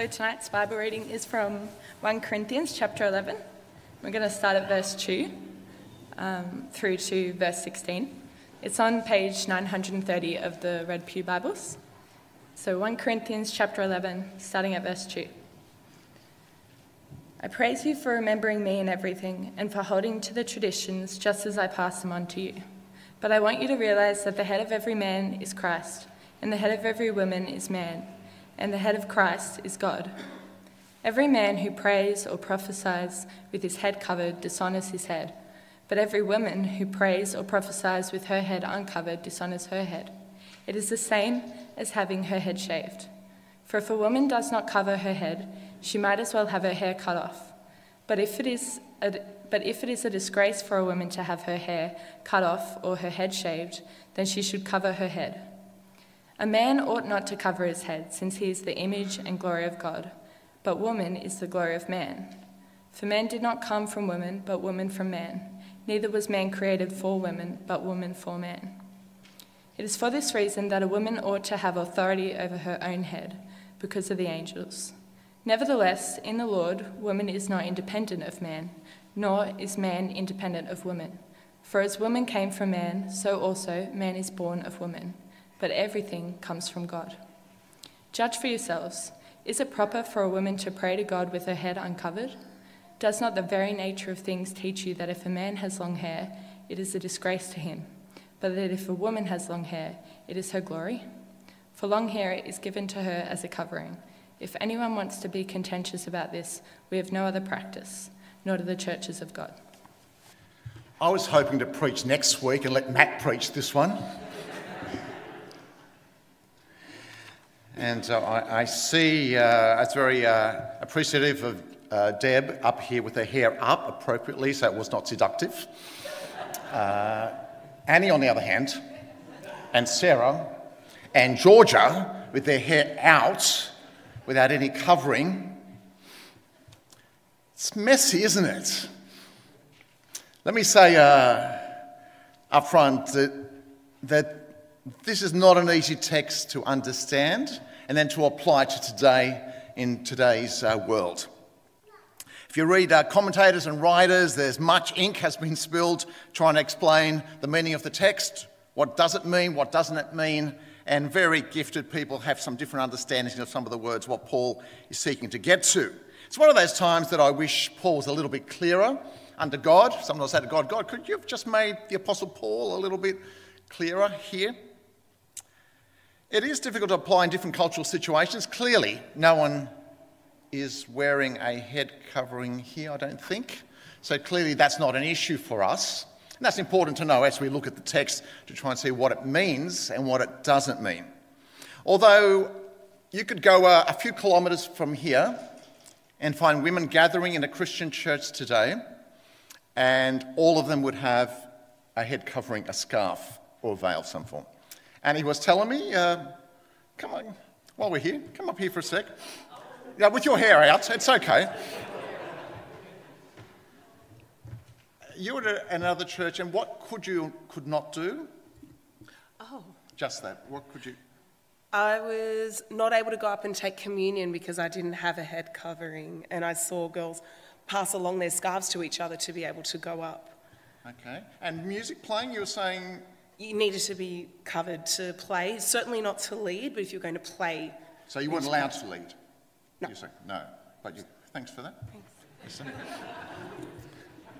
So tonight's Bible reading is from 1 Corinthians chapter 11. We're going to start at verse 2 um, through to verse 16. It's on page 930 of the Red Pew Bibles. So 1 Corinthians chapter 11, starting at verse 2. I praise you for remembering me in everything and for holding to the traditions just as I pass them on to you. But I want you to realize that the head of every man is Christ, and the head of every woman is man, and the head of Christ is God. Every man who prays or prophesies with his head covered dishonors his head, but every woman who prays or prophesies with her head uncovered dishonors her head. It is the same as having her head shaved. For if a woman does not cover her head, she might as well have her hair cut off. But if it is a, but if it is a disgrace for a woman to have her hair cut off or her head shaved, then she should cover her head. A man ought not to cover his head, since he is the image and glory of God, but woman is the glory of man. For man did not come from woman, but woman from man. Neither was man created for woman, but woman for man. It is for this reason that a woman ought to have authority over her own head, because of the angels. Nevertheless, in the Lord, woman is not independent of man, nor is man independent of woman. For as woman came from man, so also man is born of woman. But everything comes from God. Judge for yourselves. Is it proper for a woman to pray to God with her head uncovered? Does not the very nature of things teach you that if a man has long hair, it is a disgrace to him, but that if a woman has long hair, it is her glory? For long hair is given to her as a covering if anyone wants to be contentious about this, we have no other practice, nor do the churches of God. I was hoping to preach next week and let Matt preach this one. And uh, I, I, see uh, it's very uh, appreciative of uh, Deb up here with her hair up appropriately, so it was not seductive. Uh, Annie, on the other hand, and Sarah, and Georgia with their hair out without any covering. It's messy, isn't it? Let me say uh, up front that, that this is not an easy text to understand and then to apply to today in today's uh, world. If you read uh, commentators and writers, there's much ink has been spilled trying to explain the meaning of the text. What does it mean? What doesn't it mean? and very gifted people have some different understandings of some of the words, what Paul is seeking to get to. It's one of those times that I wish Paul was a little bit clearer under God. Sometimes I say to God, God, could you have just made the Apostle Paul a little bit clearer here? It is difficult to apply in different cultural situations. Clearly, no one is wearing a head covering here, I don't think. So clearly, that's not an issue for us. And that's important to know as we look at the text to try and see what it means and what it doesn't mean. Although you could go uh, a few kilometres from here and find women gathering in a Christian church today, and all of them would have a head covering, a scarf or a veil of some form. And he was telling me, uh, come on, while we're here, come up here for a sec. Yeah, with your hair out, it's okay. you were at another church, and what could you could not do? Oh. Just that. What could you? I was not able to go up and take communion because I didn't have a head covering, and I saw girls pass along their scarves to each other to be able to go up. Okay. And music playing, you were saying? You needed to be covered to play. Certainly not to lead, but if you're going to play. So you weren't allowed to lead? No. You say, no. But you, thanks for that. Thanks.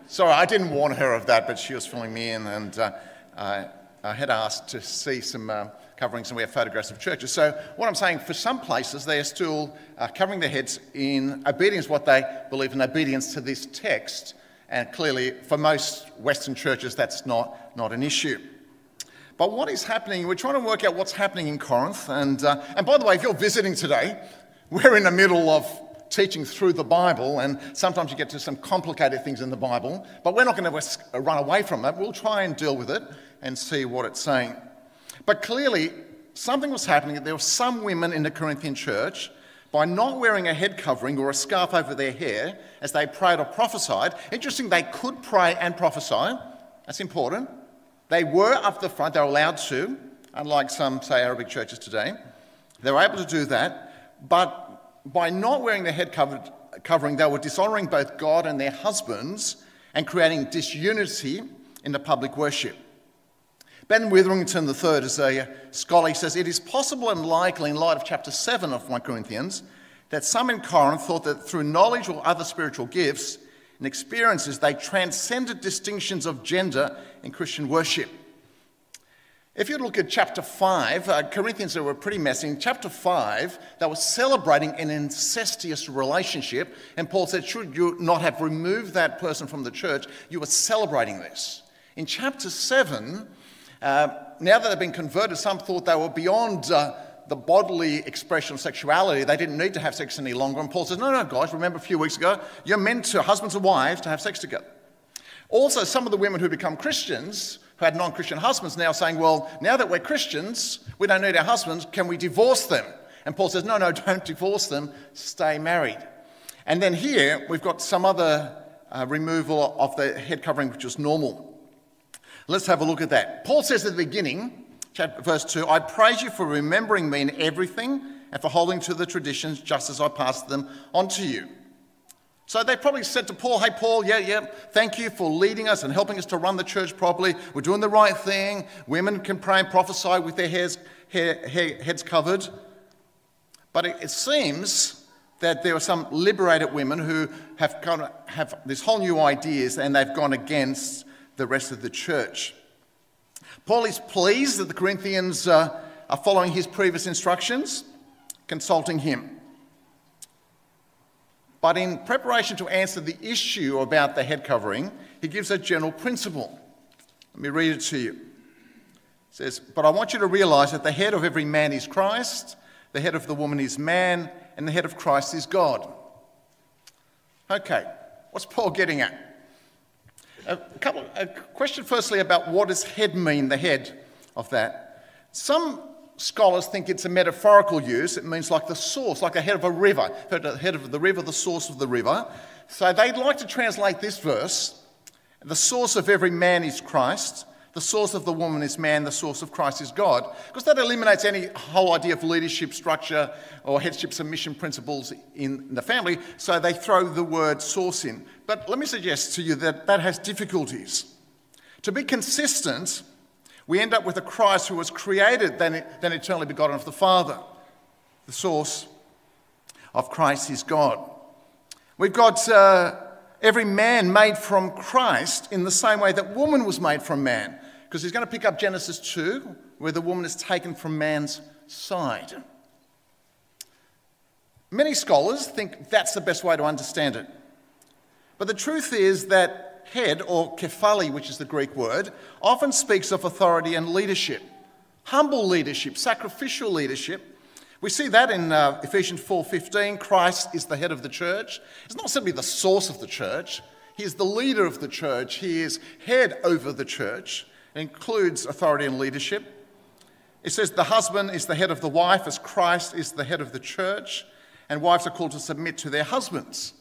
Sorry, I didn't warn her of that, but she was filling me in, and uh, I, I, had asked to see some uh, coverings, and we have photographs of churches. So, what I'm saying, for some places, they are still uh, covering their heads in obedience, what they believe in obedience to this text, and clearly, for most Western churches, that's not, not an issue. But what is happening? We're trying to work out what's happening in Corinth, and, uh, and by the way, if you're visiting today, we're in the middle of teaching through the Bible, and sometimes you get to some complicated things in the Bible, but we're not going to run away from that. We'll try and deal with it and see what it's saying. But clearly, something was happening. There were some women in the Corinthian church, by not wearing a head covering or a scarf over their hair as they prayed or prophesied, interesting, they could pray and prophesy. That's important. They were up the front, they were allowed to, unlike some, say, Arabic churches today. They were able to do that, but by not wearing their head covered, covering, they were dishonoring both God and their husbands and creating disunity in the public worship. Ben Witherington III is a scholar. He says, It is possible and likely, in light of chapter 7 of 1 Corinthians, that some in Corinth thought that through knowledge or other spiritual gifts and experiences, they transcended distinctions of gender in Christian worship. If you look at chapter 5, uh, Corinthians were pretty messy. In chapter 5, they were celebrating an incestuous relationship, and Paul said, Should you not have removed that person from the church, you were celebrating this. In chapter 7, uh, now that they've been converted, some thought they were beyond uh, the bodily expression of sexuality. They didn't need to have sex any longer. And Paul says, No, no, guys, remember a few weeks ago, you're meant to, husbands and wives, to have sex together. Also, some of the women who become Christians, who had non Christian husbands, now saying, Well, now that we're Christians, we don't need our husbands, can we divorce them? And Paul says, No, no, don't divorce them, stay married. And then here, we've got some other uh, removal of the head covering, which is normal. Let's have a look at that. Paul says at the beginning, chapter, verse 2, I praise you for remembering me in everything and for holding to the traditions just as I passed them on to you. So they probably said to Paul, Hey, Paul, yeah, yeah, thank you for leading us and helping us to run the church properly. We're doing the right thing. Women can pray and prophesy with their hairs, hair, hair, heads covered. But it, it seems that there are some liberated women who have, gone, have this whole new ideas and they've gone against the rest of the church. Paul is pleased that the Corinthians uh, are following his previous instructions, consulting him. But in preparation to answer the issue about the head covering, he gives a general principle. Let me read it to you. It says, But I want you to realize that the head of every man is Christ, the head of the woman is man, and the head of Christ is God. Okay, what's Paul getting at? A, couple, a question firstly about what does head mean, the head of that. Some scholars think it's a metaphorical use. It means like the source, like the head of a river, the head of the river, the source of the river. So they'd like to translate this verse the source of every man is Christ, the source of the woman is man, the source of Christ is God. Because that eliminates any whole idea of leadership structure or headship submission principles in the family, so they throw the word source in. But let me suggest to you that that has difficulties. To be consistent, we end up with a Christ who was created, then, eternally begotten of the Father. The source of Christ is God. We've got. Uh, every man made from Christ in the same way that woman was made from man. Because he's going to pick up Genesis 2, where the woman is taken from man's side. Many scholars think that's the best way to understand it. But the truth is that head, or kephali, which is the Greek word, often speaks of authority and leadership. Humble leadership, sacrificial leadership, we see that in uh, Ephesians 4:15. Christ is the head of the church. He's not simply the source of the church. He is the leader of the church. He is head over the church. It includes authority and leadership. It says the husband is the head of the wife as Christ is the head of the church, and wives are called to submit to their husbands.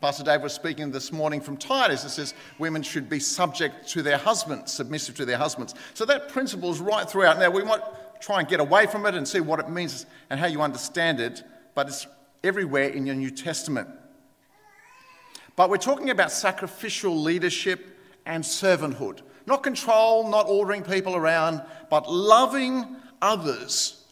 Pastor Dave was speaking this morning from Titus. It says women should be subject to their husbands, submissive to their husbands. So that principle is right throughout. Now, we might try and get away from it and see what it means and how you understand it, but it's everywhere in your New Testament. But we're talking about sacrificial leadership and servanthood. Not control, not ordering people around, but loving others.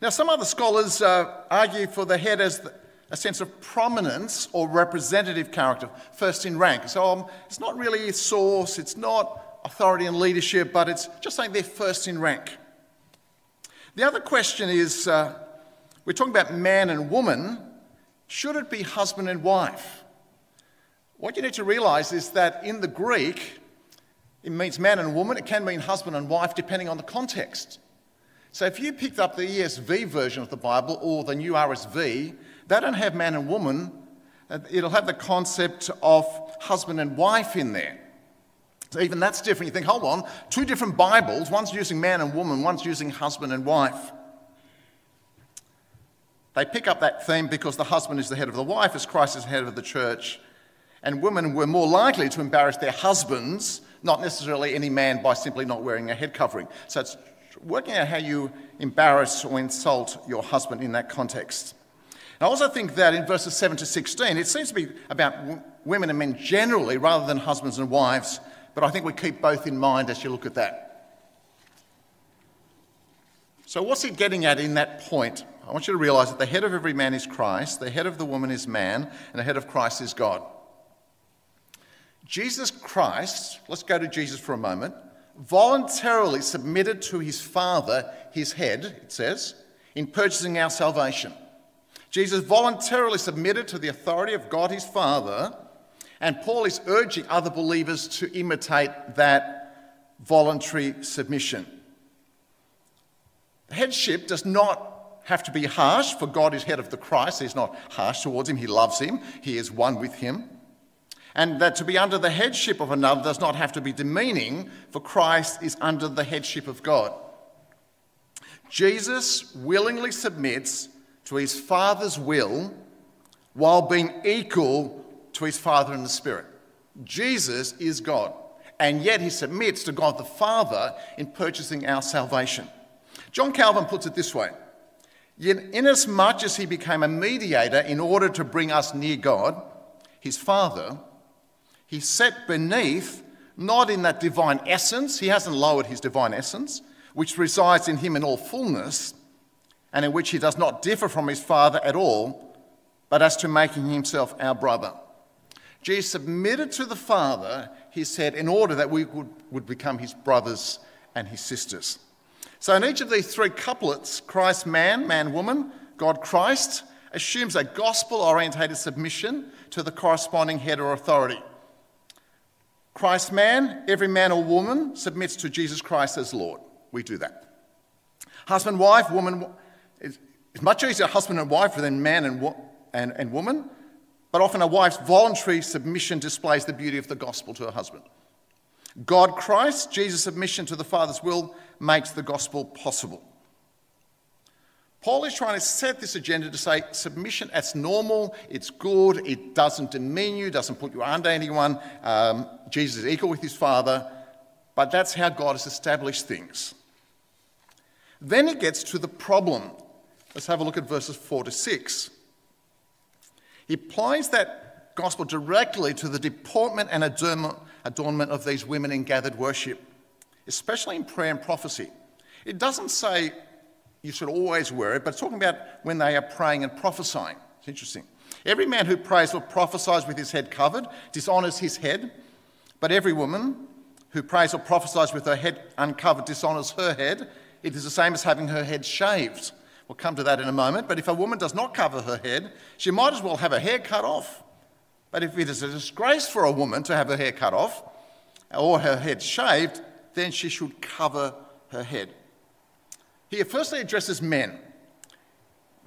Now, some other scholars uh, argue for the head as the, a sense of prominence or representative character, first in rank. So um, it's not really a source, it's not authority and leadership, but it's just saying they're first in rank. The other question is uh, we're talking about man and woman. Should it be husband and wife? What you need to realize is that in the Greek, it means man and woman. It can mean husband and wife depending on the context. So if you picked up the ESV version of the Bible or the new RSV, they don't have man and woman. Uh, it'll have the concept of husband and wife in there. So even that's different. You think, hold on, two different Bibles, one's using man and woman, one's using husband and wife. They pick up that theme because the husband is the head of the wife, as Christ is the head of the church. And women were more likely to embarrass their husbands, not necessarily any man, by simply not wearing a head covering. So it's working out how you embarrass or insult your husband in that context. And I also think that in verses 7 to 16, it seems to be about w- women and men generally rather than husbands and wives, but I think we keep both in mind as you look at that. So, what's he getting at in that point? I want you to realize that the head of every man is Christ, the head of the woman is man, and the head of Christ is God. Jesus Christ, let's go to Jesus for a moment, voluntarily submitted to his Father, his head, it says, in purchasing our salvation. Jesus voluntarily submitted to the authority of God his Father, and Paul is urging other believers to imitate that voluntary submission. Headship does not have to be harsh, for God is head of the Christ. He's not harsh towards him, he loves him, he is one with him. And that to be under the headship of another does not have to be demeaning, for Christ is under the headship of God. Jesus willingly submits to his Father's will while being equal to his Father in the Spirit. Jesus is God, and yet he submits to God the Father in purchasing our salvation. John Calvin puts it this way Yet, inasmuch as he became a mediator in order to bring us near God, his Father, he set beneath, not in that divine essence, he hasn't lowered his divine essence, which resides in him in all fullness, and in which he does not differ from his Father at all, but as to making himself our brother. Jesus submitted to the Father, he said, in order that we would, would become his brothers and his sisters. So, in each of these three couplets, Christ man, man, woman, God Christ, assumes a gospel orientated submission to the corresponding head or authority. Christ man, every man or woman submits to Jesus Christ as Lord. We do that. Husband, wife, woman, it's much easier husband and wife than man and, and, and woman, but often a wife's voluntary submission displays the beauty of the gospel to her husband. God Christ, Jesus' submission to the Father's will, makes the gospel possible. Paul is trying to set this agenda to say submission, that's normal, it's good, it doesn't demean you, doesn't put you under anyone. Um, Jesus is equal with his Father, but that's how God has established things. Then it gets to the problem. Let's have a look at verses 4 to 6. He applies that gospel directly to the deportment and adornment of these women in gathered worship, especially in prayer and prophecy. It doesn't say you should always wear it, but it's talking about when they are praying and prophesying. It's interesting. Every man who prays or prophesies with his head covered dishonours his head, but every woman who prays or prophesies with her head uncovered dishonours her head. It is the same as having her head shaved. We'll come to that in a moment. But if a woman does not cover her head, she might as well have her hair cut off. But if it is a disgrace for a woman to have her hair cut off or her head shaved, then she should cover her head. He firstly addresses men,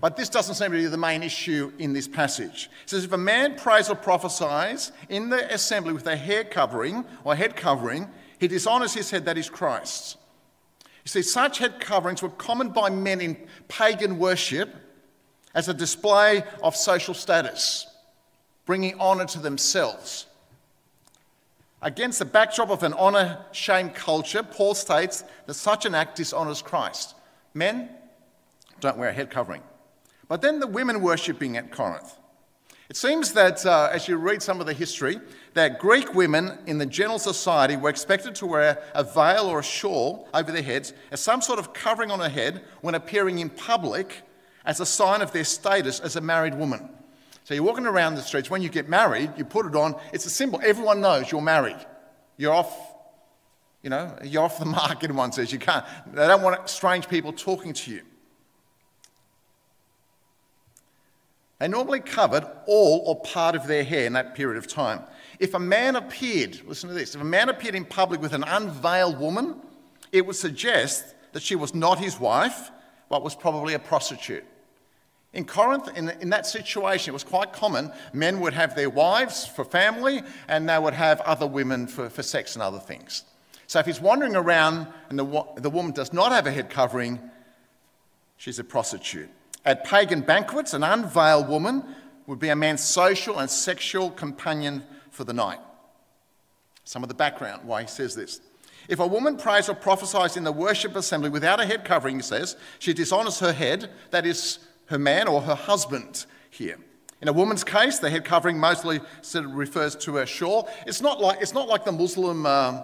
but this doesn't seem to be the main issue in this passage. He says, If a man prays or prophesies in the assembly with a hair covering or head covering, he dishonours his head, that is Christ's. You see, such head coverings were common by men in pagan worship as a display of social status, bringing honour to themselves. Against the backdrop of an honour shame culture, Paul states that such an act dishonours Christ. Men don't wear a head covering. But then the women worshipping at Corinth. It seems that uh, as you read some of the history, that Greek women in the general society were expected to wear a veil or a shawl over their heads as some sort of covering on her head when appearing in public as a sign of their status as a married woman. So you're walking around the streets, when you get married, you put it on, it's a symbol. Everyone knows you're married. You're off, you know, you're off the market mark, everyone says. You can't, they don't want strange people talking to you. They normally covered all or part of their hair in that period of time. If a man appeared, listen to this, if a man appeared in public with an unveiled woman, it would suggest that she was not his wife, but was probably a prostitute. In Corinth, in, in, that situation, it was quite common. Men would have their wives for family, and they would have other women for, for sex and other things. So if he's wandering around and the, the woman does not have a head covering, she's a prostitute. At pagan banquets, an unveiled woman would be a man's social and sexual companion for the night. Some of the background why he says this. If a woman prays or prophesies in the worship assembly without a head covering, he says, she dishonors her head, that is, her man or her husband here. In a woman's case, the head covering mostly refers to her shawl. It's not like, it's not like the Muslim um,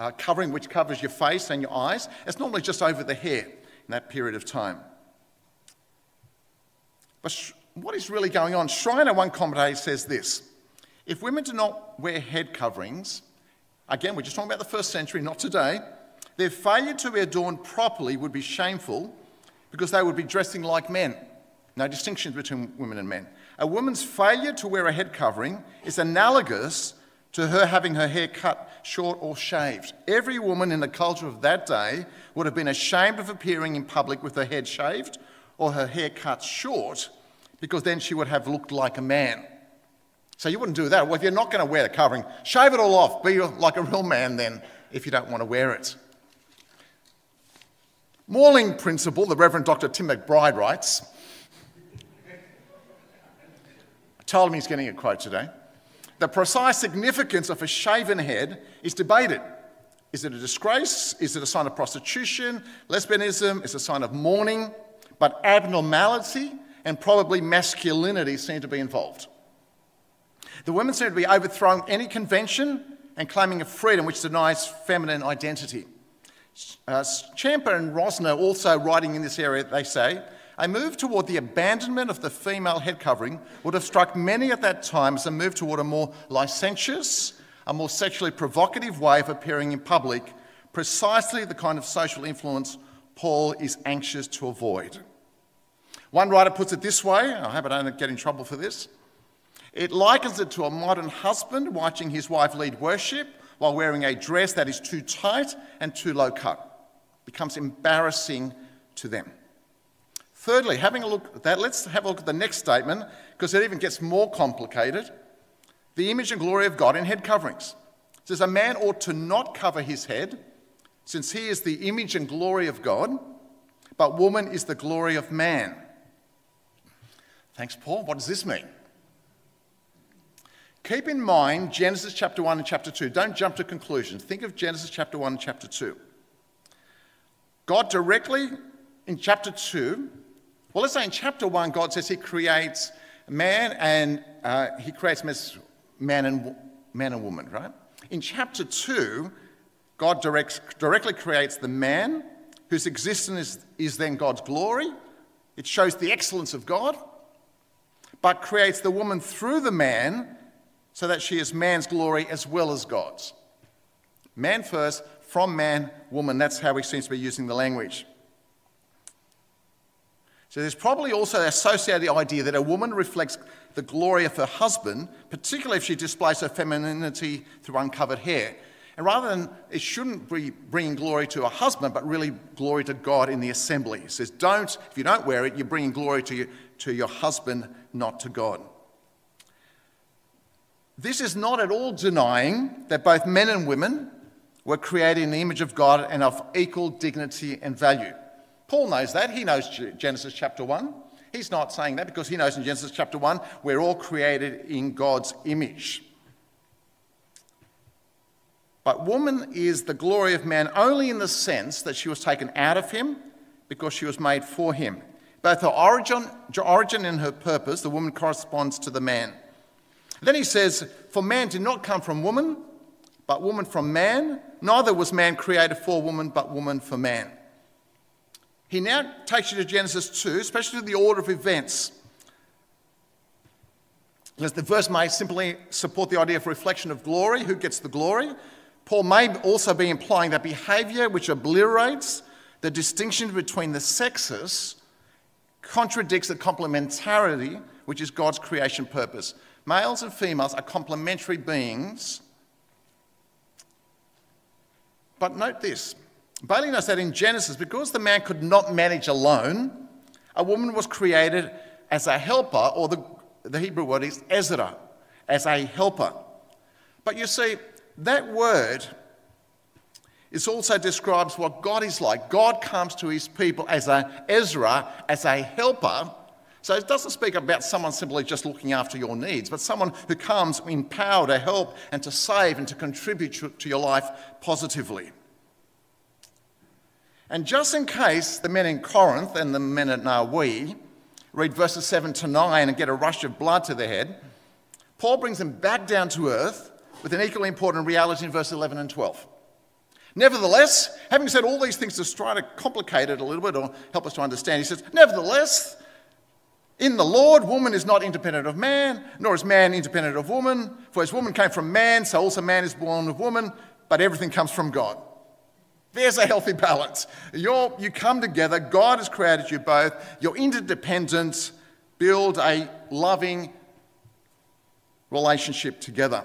uh, covering which covers your face and your eyes. It's normally just over the hair in that period of time. But sh- what is really going on? Schreiner, one commentator, says this If women do not wear head coverings, again, we're just talking about the first century, not today, their failure to be adorned properly would be shameful because they would be dressing like men. No distinctions between women and men. A woman's failure to wear a head covering is analogous to her having her hair cut short or shaved. Every woman in the culture of that day would have been ashamed of appearing in public with her head shaved or her hair cut short because then she would have looked like a man. So you wouldn't do that. Well, if you're not going to wear the covering, shave it all off. Be like a real man then if you don't want to wear it. Morling principal, the Reverend Dr. Tim MacBride writes, I told him he's getting a quote today. The precise significance of a shaven head is debated. Is it a disgrace? Is it a sign of prostitution? Lesbianism is a sign of mourning, but abnormality and probably masculinity seem to be involved. The women seem to be overthrowing any convention and claiming a freedom which denies feminine identity. Uh, Champer and Rosner, also writing in this area, they say, a move toward the abandonment of the female head covering would have struck many at that time as a move toward a more licentious, a more sexually provocative way of appearing in public, precisely the kind of social influence Paul is anxious to avoid. One writer puts it this way I hope I don't get in trouble for this. It likens it to a modern husband watching his wife lead worship while wearing a dress that is too tight and too low cut. It becomes embarrassing to them. Thirdly, having a look at that, let's have a look at the next statement because it even gets more complicated. The image and glory of God in head coverings. It says, A man ought to not cover his head, since he is the image and glory of God, but woman is the glory of man. Thanks, Paul. What does this mean? Keep in mind Genesis chapter 1 and chapter 2. Don't jump to conclusions. Think of Genesis chapter 1 and chapter 2. God directly in chapter 2, well, let's say in chapter 1, God says he creates man and uh, he creates man and, man and woman, right? In chapter 2, God directs, directly creates the man whose existence is, is then God's glory. It shows the excellence of God, but creates the woman through the man so that she is man's glory as well as God's. Man first, from man, woman. That's how he seems to be using the language. So there's probably also associated the idea that a woman reflects the glory of her husband, particularly if she displays her femininity through uncovered hair. And rather than, it shouldn't be bringing glory to a husband, but really glory to God in the assembly. It says, don't, if you don't wear it, you're bringing glory to, you, to your husband, not to God. This is not at all denying that both men and women were created in the image of God and of equal dignity and value. Paul knows that. He knows Genesis chapter 1. He's not saying that because he knows in Genesis chapter 1 we're all created in God's image. But woman is the glory of man only in the sense that she was taken out of him because she was made for him. Both her origin, origin and her purpose, the woman corresponds to the man. Then he says, For man did not come from woman, but woman from man. Neither was man created for woman, but woman for man. He now takes you to Genesis 2, especially the order of events. Because the verse may simply support the idea of reflection of glory, who gets the glory. Paul may also be implying that behavior which obliterates the distinction between the sexes contradicts the complementarity which is God's creation purpose. Males and females are complementary beings. But note this Bailey knows that in Genesis, because the man could not manage alone, a woman was created as a helper, or the, the Hebrew word is ezer, as a helper. But you see, that word is also describes what God is like. God comes to his people as a ezer, as a helper, So it doesn't speak about someone simply just looking after your needs, but someone who comes in power to help and to save and to contribute to your life positively. And just in case the men in Corinth and the men at Narwee read verses 7 to 9 and get a rush of blood to their head, Paul brings them back down to earth with an equally important reality in verse 11 and 12. Nevertheless, having said all these things to try to complicate it a little bit or help us to understand, he says, Nevertheless, in the Lord, woman is not independent of man, nor is man independent of woman. For as woman came from man, so also man is born of woman, but everything comes from God. There's a healthy balance. You're, you come together, God has created you both, you're interdependent, build a loving relationship together.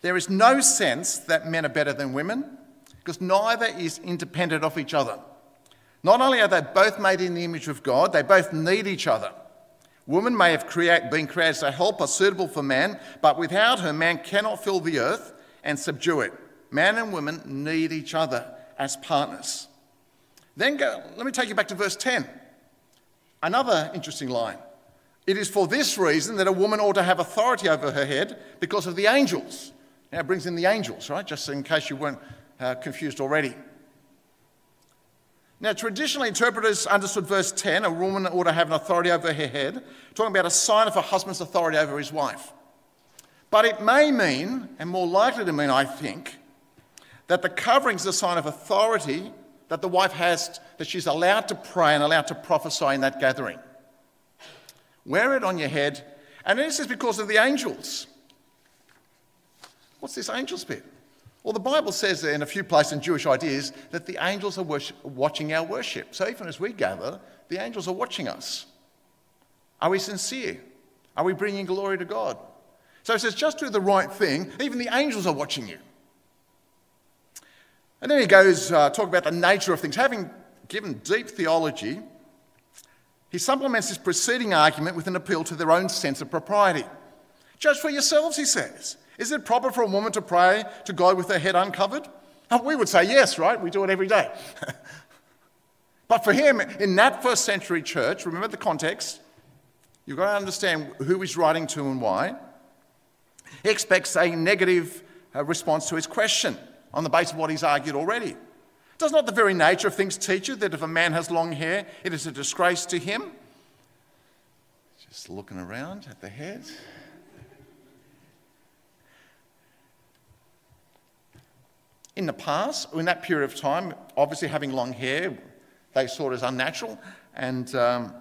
There is no sense that men are better than women, because neither is independent of each other. Not only are they both made in the image of God, they both need each other. Woman may have create, been created as a helper suitable for man, but without her, man cannot fill the earth and subdue it. Man and woman need each other as partners. Then go, let me take you back to verse 10. Another interesting line. It is for this reason that a woman ought to have authority over her head because of the angels. Now it brings in the angels, right? Just in case you weren't uh, confused already. Now, traditionally, interpreters understood verse 10 a woman ought to have an authority over her head, talking about a sign of her husband's authority over his wife. But it may mean, and more likely to mean, I think, that the covering is a sign of authority that the wife has, that she's allowed to pray and allowed to prophesy in that gathering. Wear it on your head, and this is because of the angels. What's this angels bit? Well, the Bible says in a few places in Jewish ideas that the angels are worship, watching our worship. So even as we gather, the angels are watching us. Are we sincere? Are we bringing glory to God? So it says, just do the right thing. Even the angels are watching you. And then he goes, uh, talk about the nature of things. Having given deep theology, he supplements his preceding argument with an appeal to their own sense of propriety. Judge for yourselves, he says. Is it proper for a woman to pray to God with her head uncovered? Uh, we would say yes, right? We do it every day. but for him, in that first century church, remember the context, you've got to understand who he's writing to and why. He expects a negative uh, response to his question on the basis of what he's argued already. Does not the very nature of things teach you that if a man has long hair, it is a disgrace to him? Just looking around at the head. In the past, in that period of time, obviously having long hair, they saw it as unnatural. And, um,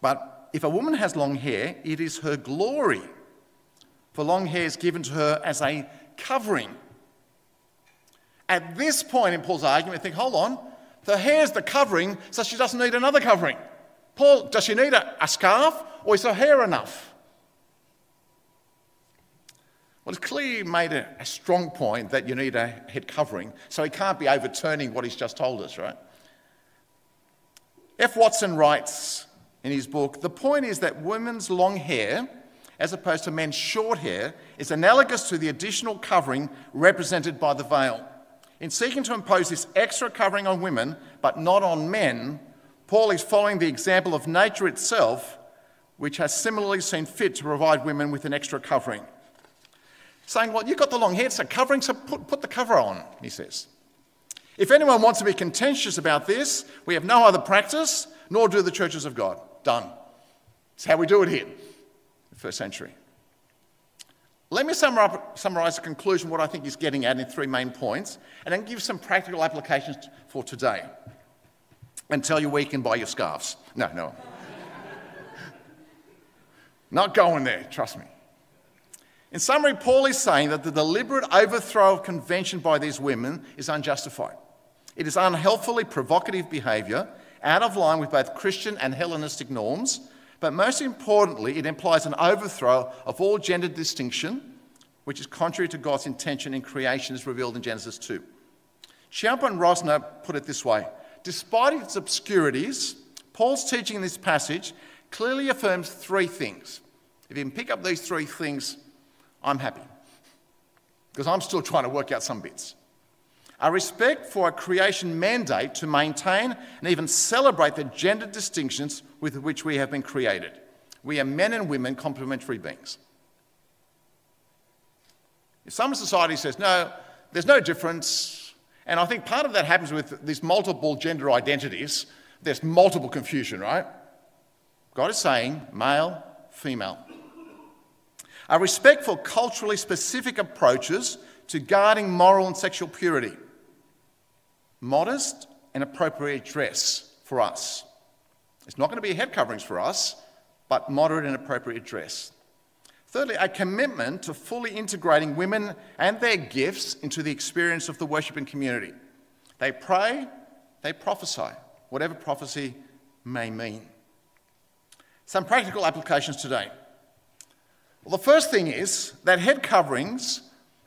but if a woman has long hair, it is her glory. For long hair is given to her as a covering. At this point in Paul's argument, think, hold on, the hair is the covering, so she doesn't need another covering. Paul, does she need a, a scarf, or is her hair enough? Well, it's clearly made a, a strong point that you need a head covering, so he can't be overturning what he's just told us, right? F. Watson writes in his book The point is that women's long hair, as opposed to men's short hair, is analogous to the additional covering represented by the veil. In seeking to impose this extra covering on women, but not on men, Paul is following the example of nature itself, which has similarly seen fit to provide women with an extra covering saying, Well, you've got the long hair, it's a covering, so put, put the cover on, he says. If anyone wants to be contentious about this, we have no other practice, nor do the churches of God. Done. It's how we do it here, the first century. Let me summarize the conclusion, what I think he's getting at in three main points, and then give some practical applications for today. And tell you where you can buy your scarves. No, no. Not going there, trust me. In summary, Paul is saying that the deliberate overthrow of convention by these women is unjustified. It is unhelpfully provocative behaviour, out of line with both Christian and Hellenistic norms, but most importantly, it implies an overthrow of all gender distinction, which is contrary to God's intention in creation as revealed in Genesis 2. Ciampa and Rosner put it this way Despite its obscurities, Paul's teaching in this passage clearly affirms three things. If you can pick up these three things I'm happy because I'm still trying to work out some bits. A respect for a creation mandate to maintain and even celebrate the gender distinctions with which we have been created. We are men and women, complementary beings. If some society says, no, there's no difference, and I think part of that happens with these multiple gender identities, there's multiple confusion, right? God is saying male, female. A respect for culturally specific approaches to guarding moral and sexual purity. Modest and appropriate dress for us. It's not going to be head coverings for us, but moderate and appropriate dress. Thirdly, a commitment to fully integrating women and their gifts into the experience of the worshipping community. They pray, they prophesy, whatever prophecy may mean. Some practical applications today. Well, the first thing is that head coverings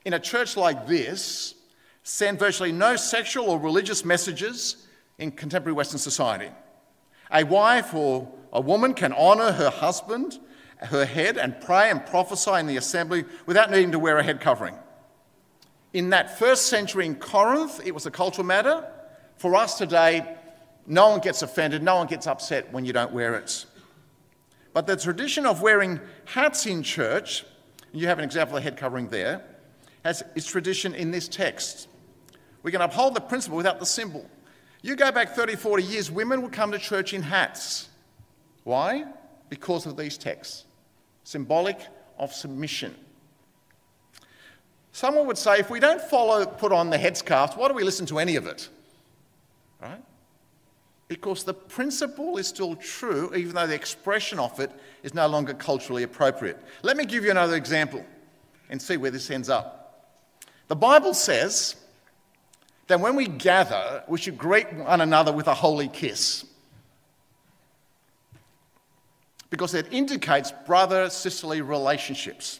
in a church like this send virtually no sexual or religious messages in contemporary Western society. A wife or a woman can honour her husband her head and pray and prophesy in the assembly without needing to wear a head covering. In that first century in Corinth, it was a cultural matter. For us today, no one gets offended, no one gets upset when you don't wear it. But the tradition of wearing hats in church, you have an example of head covering there, has its tradition in this text. We can uphold the principle without the symbol. You go back 30, 40 years, women would come to church in hats. Why? Because of these texts symbolic of submission. Someone would say, if we don't follow, put on the headscarf, why do we listen to any of it? Right? Because the principle is still true, even though the expression of it is no longer culturally appropriate. Let me give you another example and see where this ends up. The Bible says that when we gather, we should greet one another with a holy kiss because it indicates brother sisterly relationships.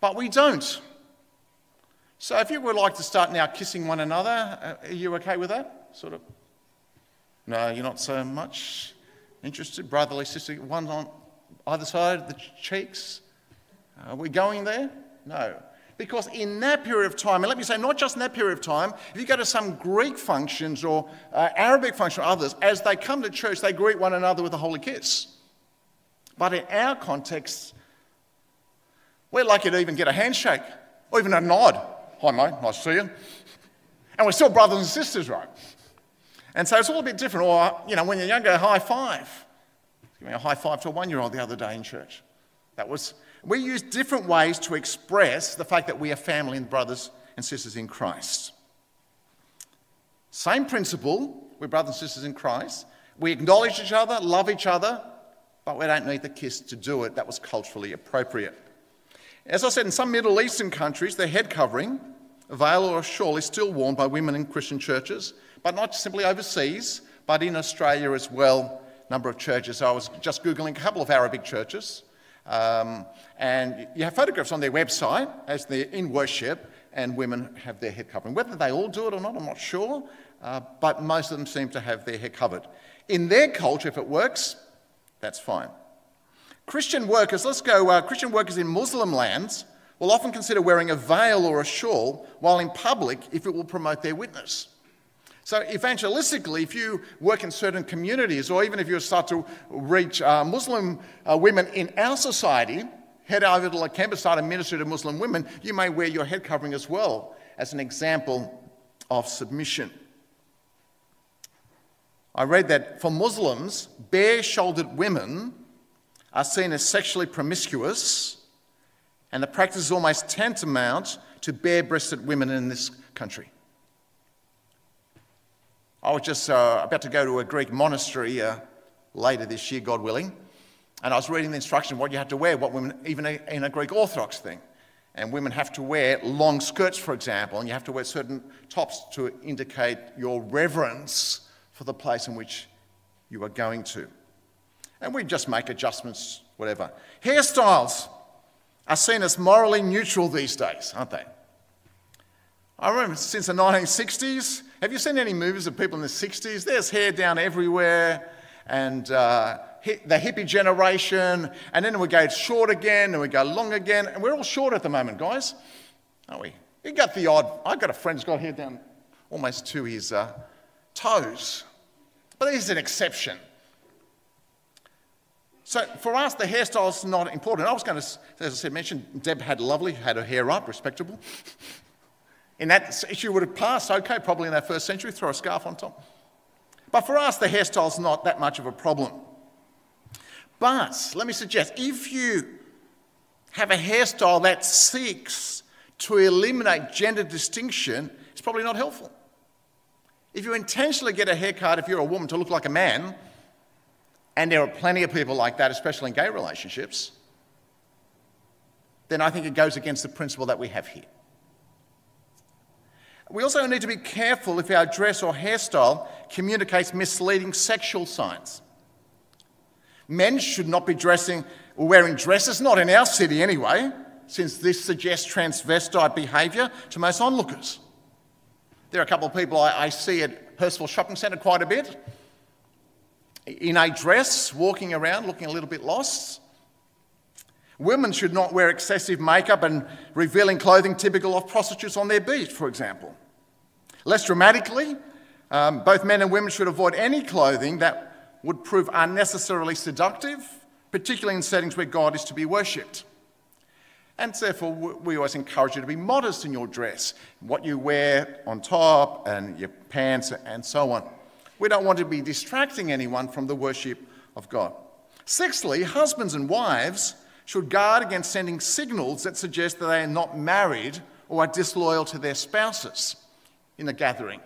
But we don't. So if you would like to start now kissing one another, uh, are you okay with that? Sort of. No, you're not so much interested. Brotherly, sisterly, one on either side of the cheeks. Are we going there? No. Because in that period of time, and let me say, not just in that period of time, if you go to some Greek functions or uh, Arabic functions or others, as they come to church, they greet one another with a holy kiss. But in our context, we're lucky to even get a handshake or even a nod. Hi, mate, nice to see you. And we're still brothers and sisters, right? And so it's all a bit different. Or, you know, when you're younger, high five. Giving a high five to a one year old the other day in church. That was, we use different ways to express the fact that we are family and brothers and sisters in Christ. Same principle, we're brothers and sisters in Christ. We acknowledge each other, love each other, but we don't need the kiss to do it. That was culturally appropriate. As I said, in some Middle Eastern countries, the head covering, a veil or a shawl, is still worn by women in Christian churches, but not simply overseas, but in Australia as well. Number of churches. I was just Googling a couple of Arabic churches, um, and you have photographs on their website as they're in worship, and women have their head covering. Whether they all do it or not, I'm not sure, uh, but most of them seem to have their head covered. In their culture, if it works, that's fine. Christian workers, let's go, uh, Christian workers in Muslim lands will often consider wearing a veil or a shawl while in public if it will promote their witness. So, evangelistically, if you work in certain communities, or even if you start to reach uh, Muslim uh, women in our society, head over to Lakemba, start a ministry to Muslim women, you may wear your head covering as well as an example of submission. I read that for Muslims, bare shouldered women are seen as sexually promiscuous, and the practice is almost tantamount to bare breasted women in this country. I was just uh, about to go to a Greek monastery uh, later this year, God willing, and I was reading the instruction what you have to wear, what women, even in a Greek Orthodox thing. And women have to wear long skirts, for example, and you have to wear certain tops to indicate your reverence for the place in which you are going to. And we just make adjustments, whatever. Hairstyles are seen as morally neutral these days, aren't they? I remember since the 1960s, have you seen any movies of people in the 60s? There's hair down everywhere, and uh, the hippie generation, and then we go short again, and we go long again, and we're all short at the moment, guys, aren't we? You got the odd, I've got a friend who's got hair down almost to his uh, toes. But he's an exception. So for us, the hairstyle's not important. I was going to, as I said, mention Deb had lovely, had her hair up, respectable. In that, she would have passed okay, probably in that first century, throw a scarf on top. But for us, the hairstyle is not that much of a problem. But let me suggest if you have a hairstyle that seeks to eliminate gender distinction, it's probably not helpful. If you intentionally get a haircut, if you're a woman, to look like a man, and there are plenty of people like that, especially in gay relationships, then I think it goes against the principle that we have here. We also need to be careful if our dress or hairstyle communicates misleading sexual signs. Men should not be dressing or wearing dresses, not in our city anyway, since this suggests transvestite behaviour to most onlookers. There are a couple of people I, I see at Hurstville Shopping Centre quite a bit in a dress, walking around looking a little bit lost. Women should not wear excessive makeup and revealing clothing typical of prostitutes on their beat, for example. Less dramatically, um, both men and women should avoid any clothing that would prove unnecessarily seductive, particularly in settings where God is to be worshipped. And therefore, we always encourage you to be modest in your dress, what you wear on top and your pants and so on. We don't want to be distracting anyone from the worship of God. Sixthly, husbands and wives should guard against sending signals that suggest that they are not married or are disloyal to their spouses in a gathering.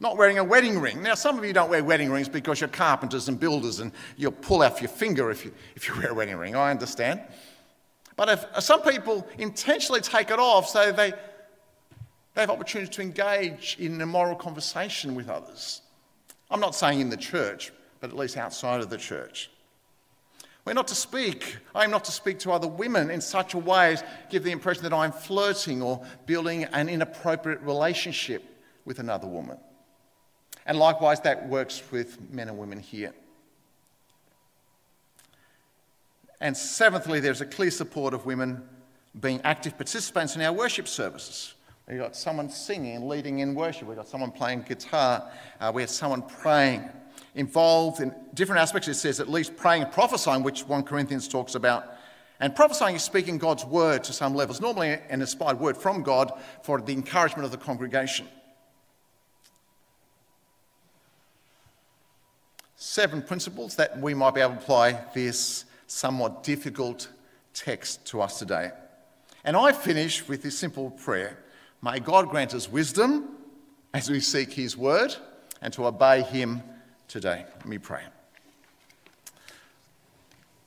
Not wearing a wedding ring. Now, some of you don't wear wedding rings because you're carpenters and builders and you'll pull off your finger if you, if you wear a wedding ring. I understand. But if, some people intentionally take it off so they, they have opportunity to engage in a moral conversation with others. I'm not saying in the church, but at least outside of the church. We're not to speak, I am not to speak to other women in such a way as give the impression that I'm flirting or building an inappropriate relationship with another woman. And likewise, that works with men and women here. And seventhly, there's a clear support of women being active participants in our worship services. We've got someone singing and leading in worship. We've got someone playing guitar. Uh, we have someone praying. Involved in different aspects, it says at least praying and prophesying, which 1 Corinthians talks about. And prophesying is speaking God's word to some levels, normally an inspired word from God for the encouragement of the congregation. Seven principles that we might be able to apply this somewhat difficult text to us today. And I finish with this simple prayer May God grant us wisdom as we seek His word and to obey Him today. Let me pray.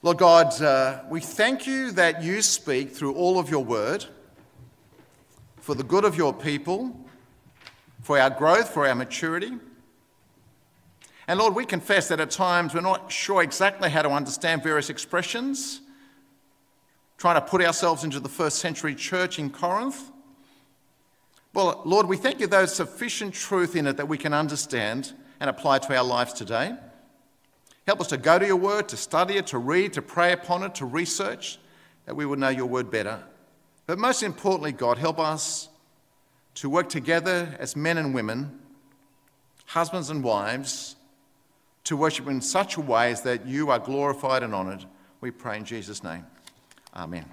Lord God, uh, we thank you that you speak through all of your word for the good of your people, for our growth, for our maturity. And Lord, we confess that at times we're not sure exactly how to understand various expressions, trying to put ourselves into the first century church in Corinth. Well, Lord, we thank you there's sufficient truth in it that we can understand and apply to our lives today. Help us to go to your word, to study it, to read, to pray upon it, to research, that we would know your word better. But most importantly, God, help us to work together as men and women, husbands and wives, to worship in such a way as that you are glorified and honoured. We pray in Jesus' name. Amen.